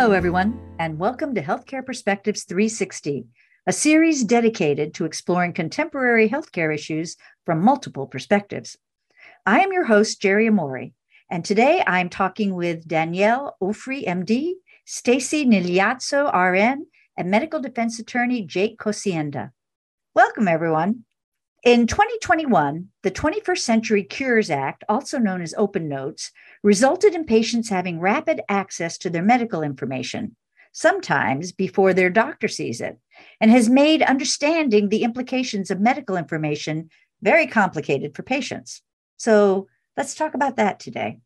Hello, everyone, and welcome to Healthcare Perspectives 360, a series dedicated to exploring contemporary healthcare issues from multiple perspectives. I am your host, Jerry Amori, and today I'm talking with Danielle Ofri, MD, Stacy Nigliazzo, RN, and medical defense attorney Jake Kocienda. Welcome, everyone. In 2021, the 21st Century Cures Act, also known as Open Notes, resulted in patients having rapid access to their medical information, sometimes before their doctor sees it, and has made understanding the implications of medical information very complicated for patients. So let's talk about that today.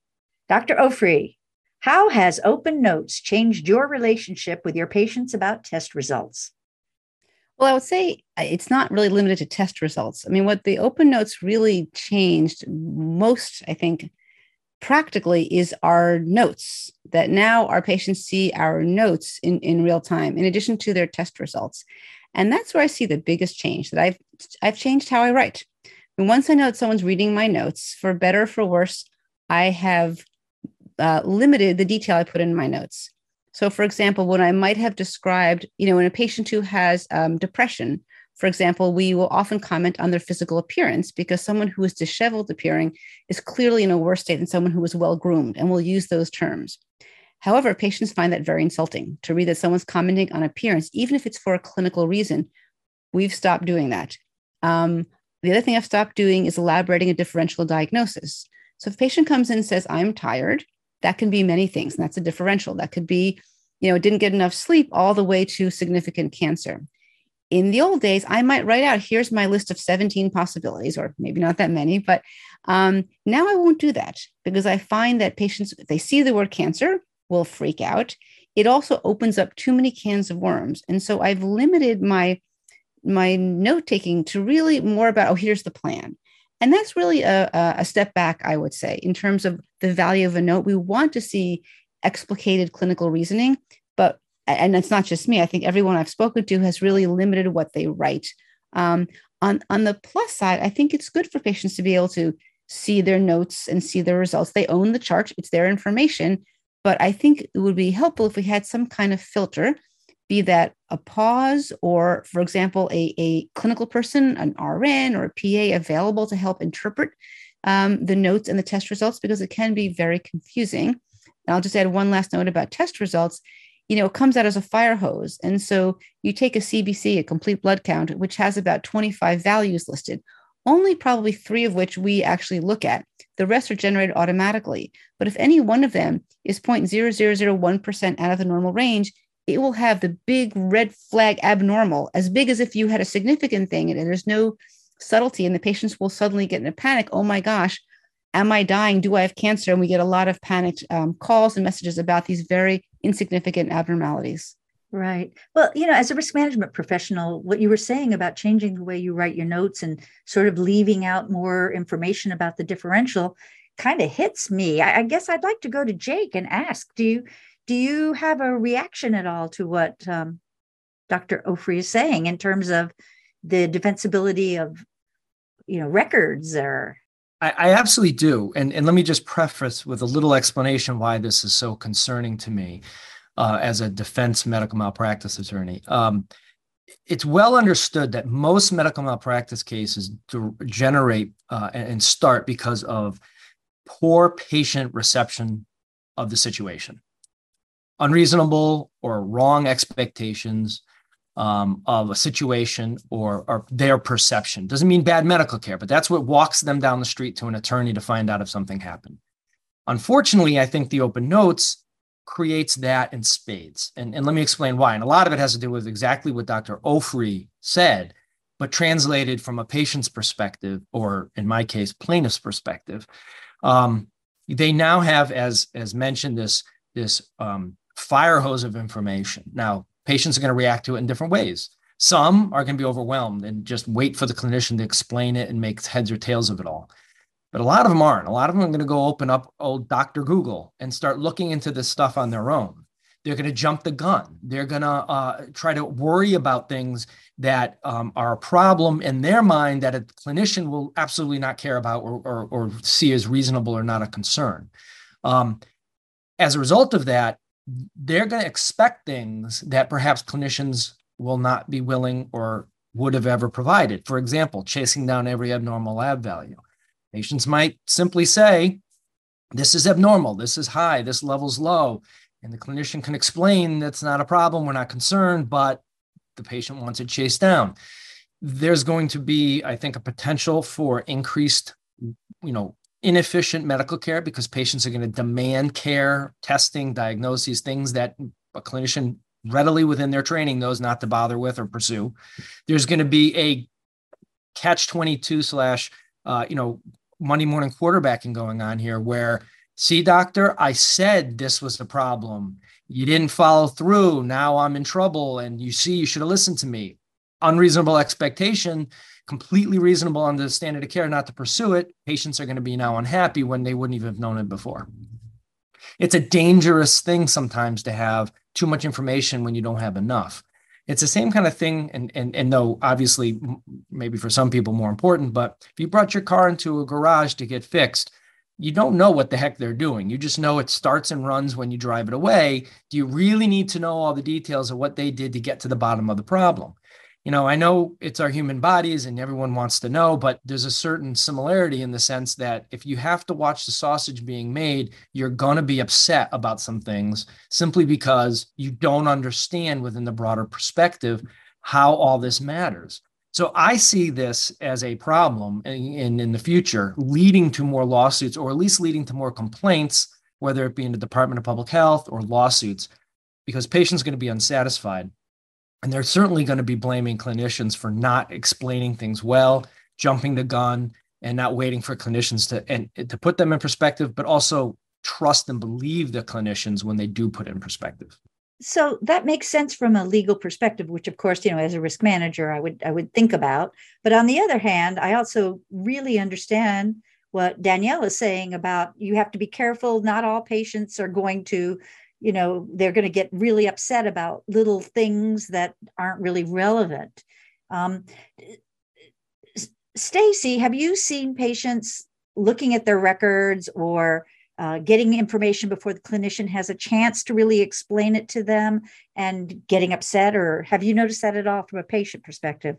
Dr. Ofri, how has Open Notes changed your relationship with your patients about test results? Well, I would say uh, it's not really limited to test results. I mean, what the Open Notes really changed most, I think, practically is our notes that now our patients see our notes in, in real time in addition to their test results. And that's where i see the biggest change that i've i've changed how i write. And once i know that someone's reading my notes for better or for worse i have uh, limited the detail i put in my notes. So for example when i might have described you know in a patient who has um, depression for example, we will often comment on their physical appearance because someone who is disheveled appearing is clearly in a worse state than someone who is well groomed, and we'll use those terms. However, patients find that very insulting to read that someone's commenting on appearance, even if it's for a clinical reason. We've stopped doing that. Um, the other thing I've stopped doing is elaborating a differential diagnosis. So if a patient comes in and says, I'm tired, that can be many things. And that's a differential. That could be, you know, didn't get enough sleep all the way to significant cancer in the old days, I might write out, here's my list of 17 possibilities, or maybe not that many, but um, now I won't do that because I find that patients, if they see the word cancer, will freak out. It also opens up too many cans of worms. And so I've limited my my note taking to really more about, oh, here's the plan. And that's really a, a step back, I would say, in terms of the value of a note. We want to see explicated clinical reasoning, but and it's not just me. I think everyone I've spoken to has really limited what they write. Um, on on the plus side, I think it's good for patients to be able to see their notes and see their results. They own the chart; it's their information. But I think it would be helpful if we had some kind of filter, be that a pause or, for example, a, a clinical person, an RN or a PA available to help interpret um, the notes and the test results because it can be very confusing. And I'll just add one last note about test results you know, it comes out as a fire hose. And so you take a CBC, a complete blood count, which has about 25 values listed, only probably three of which we actually look at. The rest are generated automatically. But if any one of them is 0.0001% out of the normal range, it will have the big red flag abnormal, as big as if you had a significant thing and there's no subtlety, and the patients will suddenly get in a panic. Oh my gosh, am I dying? Do I have cancer? And we get a lot of panicked um, calls and messages about these very insignificant abnormalities. Right. Well, you know, as a risk management professional, what you were saying about changing the way you write your notes and sort of leaving out more information about the differential kind of hits me. I, I guess I'd like to go to Jake and ask, do you do you have a reaction at all to what um, Dr. Ofri is saying in terms of the defensibility of you know records or I, I absolutely do. And, and let me just preface with a little explanation why this is so concerning to me uh, as a defense medical malpractice attorney. Um, it's well understood that most medical malpractice cases generate uh, and start because of poor patient reception of the situation, unreasonable or wrong expectations, um, of a situation or, or their perception. Doesn't mean bad medical care, but that's what walks them down the street to an attorney to find out if something happened. Unfortunately, I think the open notes creates that in spades. And, and let me explain why. And a lot of it has to do with exactly what Dr. Ofri said, but translated from a patient's perspective, or in my case, plaintiff's perspective. Um, they now have, as, as mentioned, this, this um, fire hose of information. Now, patients are going to react to it in different ways. Some are going to be overwhelmed and just wait for the clinician to explain it and make heads or tails of it all. But a lot of them aren't. A lot of them are going to go open up old Dr. Google and start looking into this stuff on their own. They're going to jump the gun. They're going to uh, try to worry about things that um, are a problem in their mind that a clinician will absolutely not care about or, or, or see as reasonable or not a concern. Um, as a result of that, they're going to expect things that perhaps clinicians will not be willing or would have ever provided. For example, chasing down every abnormal lab value. Patients might simply say, This is abnormal, this is high, this level's low. And the clinician can explain that's not a problem, we're not concerned, but the patient wants it chased down. There's going to be, I think, a potential for increased, you know, inefficient medical care because patients are going to demand care, testing, diagnoses, things that a clinician readily within their training knows not to bother with or pursue. There's going to be a catch 22 slash, uh, you know, Monday morning quarterbacking going on here where, see, doctor, I said this was the problem. You didn't follow through. Now I'm in trouble. And you see, you should have listened to me. Unreasonable expectation, completely reasonable under the standard of care not to pursue it. Patients are going to be now unhappy when they wouldn't even have known it before. It's a dangerous thing sometimes to have too much information when you don't have enough. It's the same kind of thing, and and and though obviously maybe for some people more important, but if you brought your car into a garage to get fixed, you don't know what the heck they're doing. You just know it starts and runs when you drive it away. Do you really need to know all the details of what they did to get to the bottom of the problem? You know, I know it's our human bodies and everyone wants to know, but there's a certain similarity in the sense that if you have to watch the sausage being made, you're going to be upset about some things simply because you don't understand within the broader perspective how all this matters. So I see this as a problem in, in the future, leading to more lawsuits or at least leading to more complaints, whether it be in the Department of Public Health or lawsuits, because patients are going to be unsatisfied. And they're certainly going to be blaming clinicians for not explaining things well, jumping the gun, and not waiting for clinicians to and eh, to put them in perspective, but also trust and believe the clinicians when they do put in perspective. So that makes sense from a legal perspective, which of course, you know, as a risk manager, I would I would think about. But on the other hand, I also really understand what Danielle is saying about you have to be careful. Not all patients are going to you know they're going to get really upset about little things that aren't really relevant. Um, stacy have you seen patients looking at their records or uh, getting information before the clinician has a chance to really explain it to them and getting upset or have you noticed that at all from a patient perspective?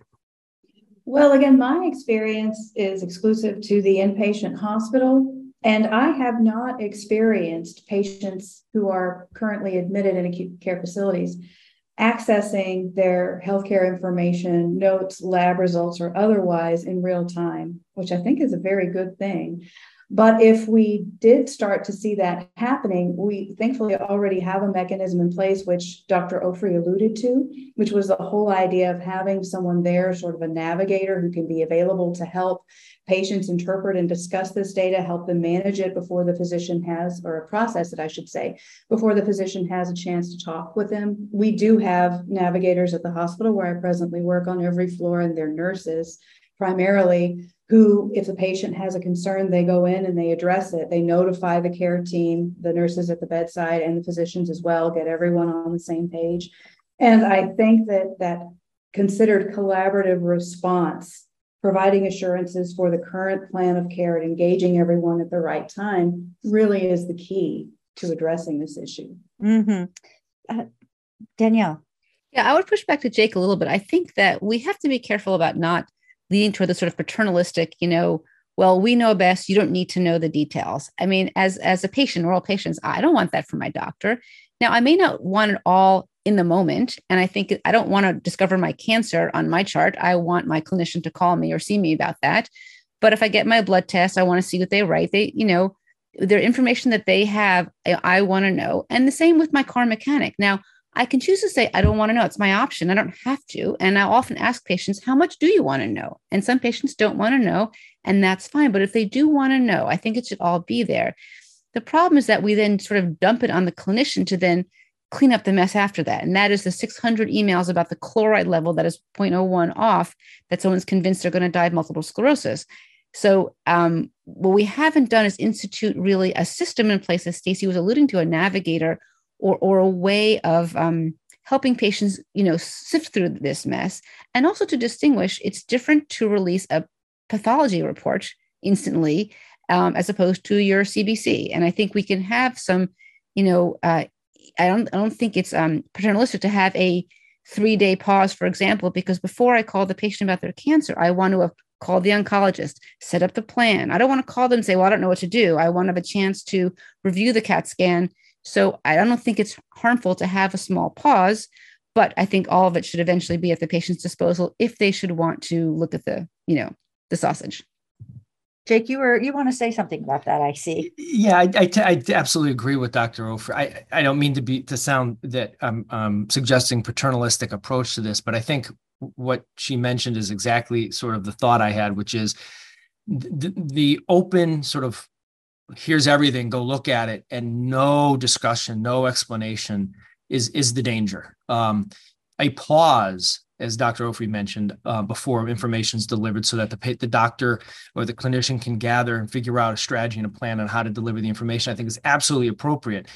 Well again my experience is exclusive to the inpatient hospital and I have not experienced patients who are currently admitted in acute care facilities accessing their healthcare information, notes, lab results, or otherwise in real time, which I think is a very good thing. But if we did start to see that happening, we thankfully already have a mechanism in place, which Dr. Ofri alluded to, which was the whole idea of having someone there, sort of a navigator who can be available to help patients interpret and discuss this data, help them manage it before the physician has, or process it, I should say, before the physician has a chance to talk with them. We do have navigators at the hospital where I presently work on every floor, and they're nurses primarily who, if the patient has a concern, they go in and they address it. They notify the care team, the nurses at the bedside, and the physicians as well, get everyone on the same page. And I think that that considered collaborative response, providing assurances for the current plan of care and engaging everyone at the right time, really is the key to addressing this issue. Mm-hmm. Uh, Danielle. Yeah, I would push back to Jake a little bit. I think that we have to be careful about not leading toward the sort of paternalistic, you know, well, we know best. You don't need to know the details. I mean, as as a patient, all patients. I don't want that from my doctor. Now, I may not want it all in the moment, and I think I don't want to discover my cancer on my chart. I want my clinician to call me or see me about that. But if I get my blood test, I want to see what they write. They, you know, their information that they have, I, I want to know. And the same with my car mechanic. Now, I can choose to say, I don't want to know. It's my option. I don't have to. And I often ask patients, how much do you want to know? And some patients don't want to know, and that's fine. But if they do want to know, I think it should all be there. The problem is that we then sort of dump it on the clinician to then clean up the mess after that. And that is the 600 emails about the chloride level that is 0.01 off that someone's convinced they're going to die of multiple sclerosis. So, um, what we haven't done is institute really a system in place, as Stacy was alluding to, a navigator or, or a way of um, helping patients, you know, sift through this mess. And also to distinguish, it's different to release a pathology report instantly um, as opposed to your CBC. And I think we can have some, you know, uh, I don't I don't think it's um, paternalistic to have a three day pause, for example, because before I call the patient about their cancer, I want to have called the oncologist, set up the plan. I don't want to call them and say, well, I don't know what to do. I want to have a chance to review the CAT scan. So I don't think it's harmful to have a small pause, but I think all of it should eventually be at the patient's disposal if they should want to look at the, you know, the sausage. Jake, you were you want to say something about that? I see. Yeah, I, I, I absolutely agree with Dr. Ofri. I, I don't mean to be to sound that I'm um, suggesting paternalistic approach to this, but I think what she mentioned is exactly sort of the thought I had, which is the, the open sort of here's everything, go look at it, and no discussion, no explanation is is the danger. Um, a pause as Dr. Ofri mentioned uh, before, information is delivered so that the the doctor or the clinician can gather and figure out a strategy and a plan on how to deliver the information. I think is absolutely appropriate.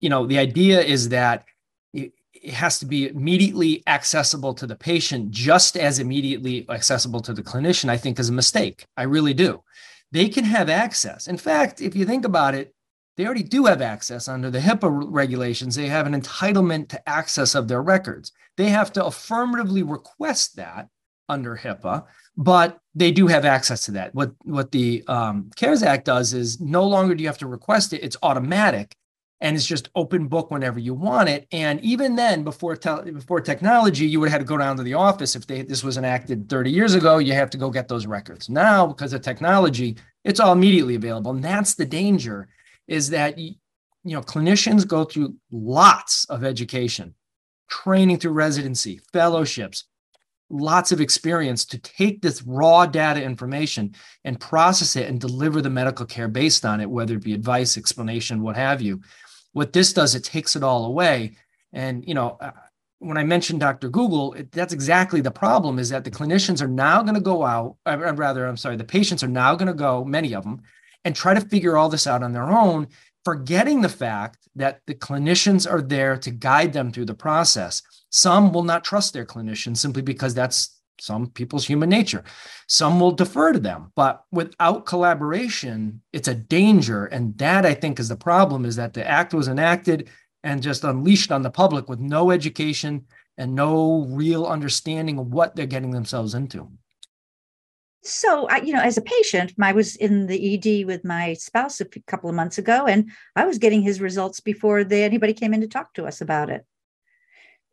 You know, the idea is that it, it has to be immediately accessible to the patient, just as immediately accessible to the clinician. I think is a mistake. I really do. They can have access. In fact, if you think about it, they already do have access under the HIPAA regulations. They have an entitlement to access of their records. They have to affirmatively request that under HIPAA, but they do have access to that. What what the um, CARES Act does is no longer do you have to request it; it's automatic, and it's just open book whenever you want it. And even then, before te- before technology, you would have to go down to the office if they, this was enacted 30 years ago. You have to go get those records. Now, because of technology, it's all immediately available, and that's the danger is that you know clinicians go through lots of education training through residency fellowships lots of experience to take this raw data information and process it and deliver the medical care based on it whether it be advice explanation what have you what this does it takes it all away and you know uh, when i mentioned dr google it, that's exactly the problem is that the clinicians are now going to go out uh, rather i'm sorry the patients are now going to go many of them and try to figure all this out on their own, forgetting the fact that the clinicians are there to guide them through the process. Some will not trust their clinicians simply because that's some people's human nature. Some will defer to them, but without collaboration, it's a danger. And that I think is the problem is that the act was enacted and just unleashed on the public with no education and no real understanding of what they're getting themselves into. So, you know, as a patient, I was in the ED with my spouse a couple of months ago, and I was getting his results before they, anybody came in to talk to us about it.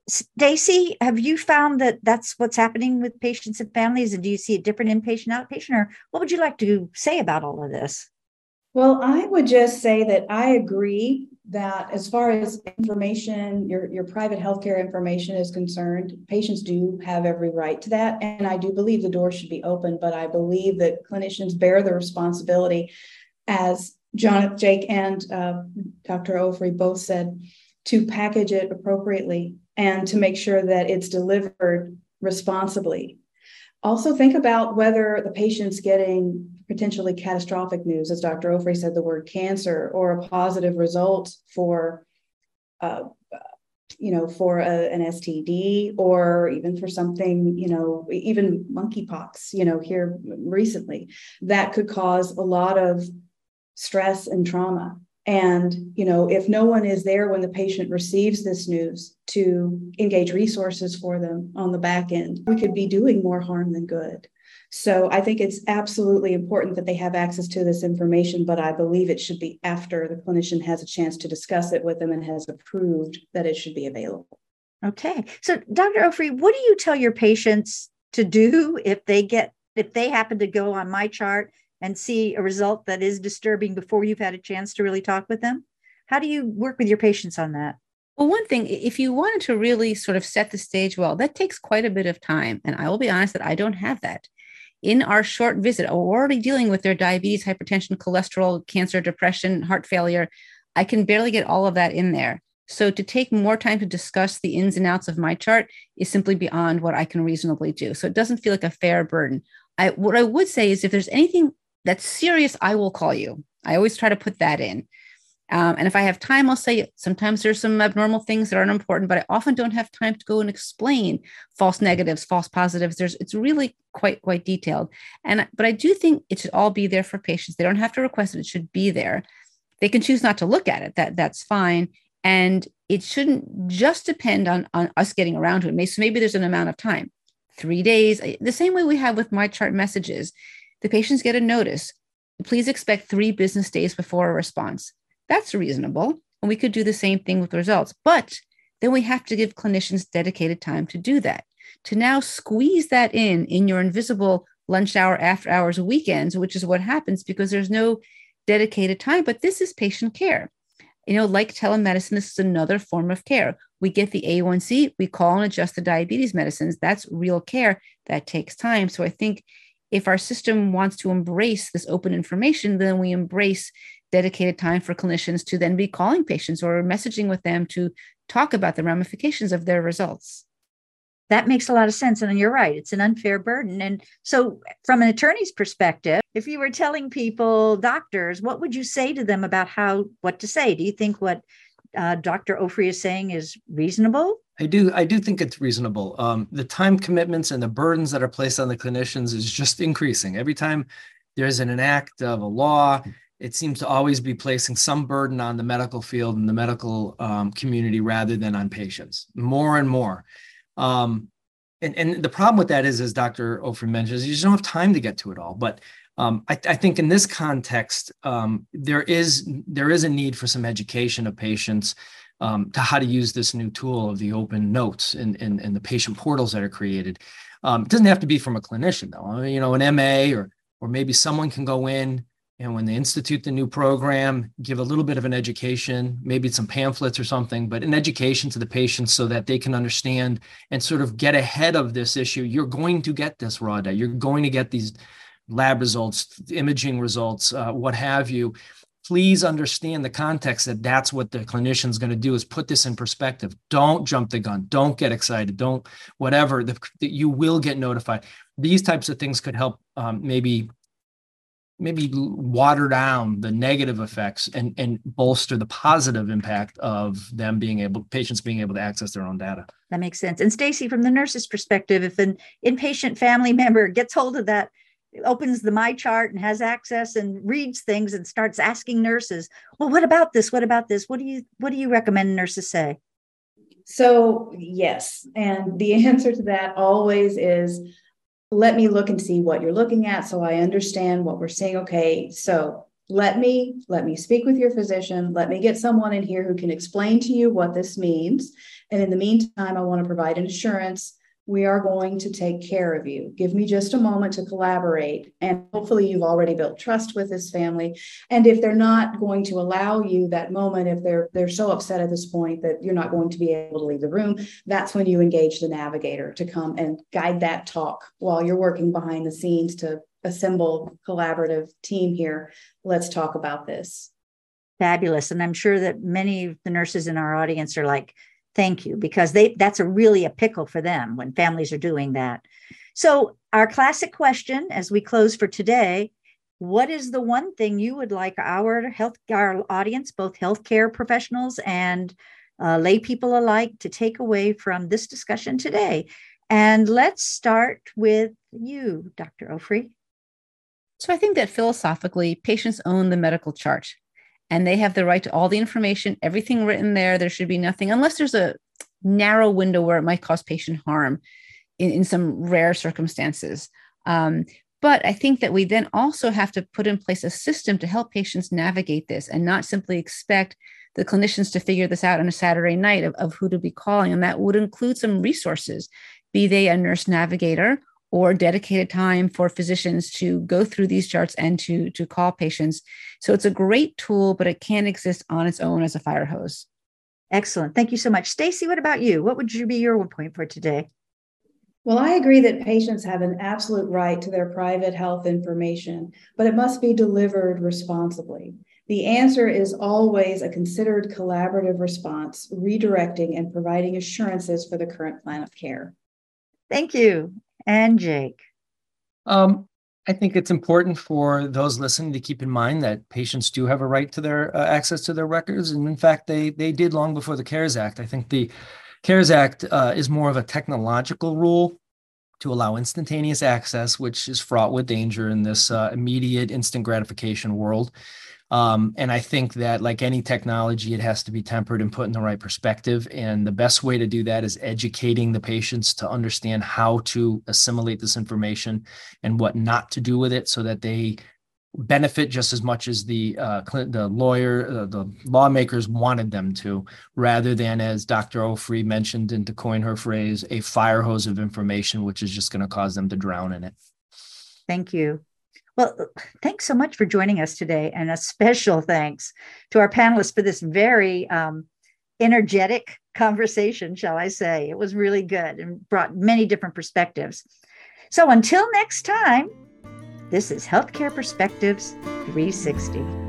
Stacy, have you found that that's what's happening with patients and families? And do you see a different inpatient, outpatient, or what would you like to say about all of this? Well, I would just say that I agree that as far as information, your, your private healthcare information is concerned, patients do have every right to that. And I do believe the door should be open, but I believe that clinicians bear the responsibility, as John, Jake, and uh, Dr. Ofri both said, to package it appropriately and to make sure that it's delivered responsibly. Also, think about whether the patient's getting potentially catastrophic news, as Dr. Ofri said, the word cancer, or a positive result for, uh, you know, for a, an STD, or even for something, you know, even monkeypox, you know, here recently, that could cause a lot of stress and trauma. And, you know, if no one is there when the patient receives this news to engage resources for them on the back end, we could be doing more harm than good. So I think it's absolutely important that they have access to this information, but I believe it should be after the clinician has a chance to discuss it with them and has approved that it should be available. Okay. So Dr. Ofri, what do you tell your patients to do if they get if they happen to go on MyChart and see a result that is disturbing before you've had a chance to really talk with them? How do you work with your patients on that? Well, one thing, if you wanted to really sort of set the stage well, that takes quite a bit of time. And I will be honest that I don't have that in our short visit, oh, we're already dealing with their diabetes, hypertension, cholesterol, cancer, depression, heart failure. I can barely get all of that in there. So to take more time to discuss the ins and outs of my chart is simply beyond what I can reasonably do. So it doesn't feel like a fair burden. I what I would say is if there's anything that's serious, I will call you. I always try to put that in. Um, and if I have time, I'll say sometimes there's some abnormal things that aren't important, but I often don't have time to go and explain false negatives, false positives. There's it's really quite quite detailed. And but I do think it should all be there for patients. They don't have to request it; it should be there. They can choose not to look at it. That that's fine. And it shouldn't just depend on, on us getting around to it. Maybe, So maybe there's an amount of time, three days, the same way we have with my chart messages. The patients get a notice. Please expect three business days before a response. That's reasonable. And we could do the same thing with results. But then we have to give clinicians dedicated time to do that. To now squeeze that in in your invisible lunch hour, after hours, weekends, which is what happens because there's no dedicated time. But this is patient care. You know, like telemedicine, this is another form of care. We get the A1C, we call and adjust the diabetes medicines. That's real care that takes time. So I think if our system wants to embrace this open information, then we embrace dedicated time for clinicians to then be calling patients or messaging with them to talk about the ramifications of their results. That makes a lot of sense. And you're right, it's an unfair burden. And so, from an attorney's perspective, if you were telling people, doctors, what would you say to them about how, what to say? Do you think what uh, Dr. Ofri is saying is reasonable? I do. I do think it's reasonable. Um, the time commitments and the burdens that are placed on the clinicians is just increasing every time there's an act of a law it seems to always be placing some burden on the medical field and the medical um, community rather than on patients more and more um, and, and the problem with that is as dr ofri mentions you just don't have time to get to it all but um, I, I, think in this context um, there is there is a need for some education of patients um, to how to use this new tool of the open notes and, and, and the patient portals that are created um, it doesn't have to be from a clinician though I mean, you know an ma or or maybe someone can go in and when they institute the new program, give a little bit of an education, maybe some pamphlets or something, but an education to the patients so that they can understand and sort of get ahead of this issue. You're going to get this raw data. You're going to get these lab results, imaging results, uh, what have you. Please understand the context that that's what the clinician's going to do is put this in perspective. Don't jump the gun. Don't get excited. Don't whatever. The, you will get notified. These types of things could help um, maybe maybe water down the negative effects and and bolster the positive impact of them being able patients being able to access their own data that makes sense and stacy from the nurse's perspective if an inpatient family member gets hold of that opens the my chart and has access and reads things and starts asking nurses well what about this? What about this? What do you what do you recommend nurses say? So yes and the answer to that always is let me look and see what you're looking at so I understand what we're saying. Okay, so let me let me speak with your physician. Let me get someone in here who can explain to you what this means. And in the meantime i want to provide an assurance we are going to take care of you. Give me just a moment to collaborate. And hopefully, you've already built trust with this family. And if they're not going to allow you that moment, if they're they're so upset at this point that you're not going to be able to leave the room, that's when you engage the navigator to come and guide that talk while you're working behind the scenes to assemble collaborative team here. Let's talk about this. Fabulous. And I'm sure that many of the nurses in our audience are like, thank you because they that's a really a pickle for them when families are doing that. So our classic question as we close for today what is the one thing you would like our health our audience both healthcare professionals and uh, lay people alike to take away from this discussion today? And let's start with you dr ofri. So i think that philosophically patients own the medical chart and they have the right to all the information, everything written there. There should be nothing, unless there's a narrow window where it might cause patient harm in, in some rare circumstances. Um, but I think that we then also have to put in place a system to help patients navigate this and not simply expect the clinicians to figure this out on a Saturday night of, of who to be calling. And that would include some resources, be they a nurse navigator or dedicated time for physicians to go through these charts and to, to call patients. So it's a great tool, but it can't exist on its own as a fire hose. Excellent. Thank you so much. Stacy, what about you? What would you be your one point for today? Well, I agree that patients have an absolute right to their private health information, but it must be delivered responsibly. The answer is always a considered collaborative response, redirecting and providing assurances for the current plan of care. Thank you and Jake? Um, I think it's important for those listening to keep in mind that patients do have a right to their uh, access to their records, and in fact, they they did long before the CARES Act. I think the CARES Act uh, is more of a technological rule to allow instantaneous access, which is fraught with danger in this uh, immediate instant gratification world. Um, and I think that, like any technology, it has to be tempered and put in the right perspective. And the best way to do that is educating the patients to understand how to assimilate this information and what not to do with it so that they benefit just as much as the uh, the lawyer, uh, the lawmakers wanted them to, rather than as Dr. Ofri mentioned, and to coin her phrase, a fire hose of information, which is just going to cause them to drown in it. Thank you. Well, thanks so much for joining us today, and a special thanks to our panelists for this very um, energetic conversation, shall I say. It was really good and brought many different perspectives. So until next time, this is Healthcare Perspectives 360.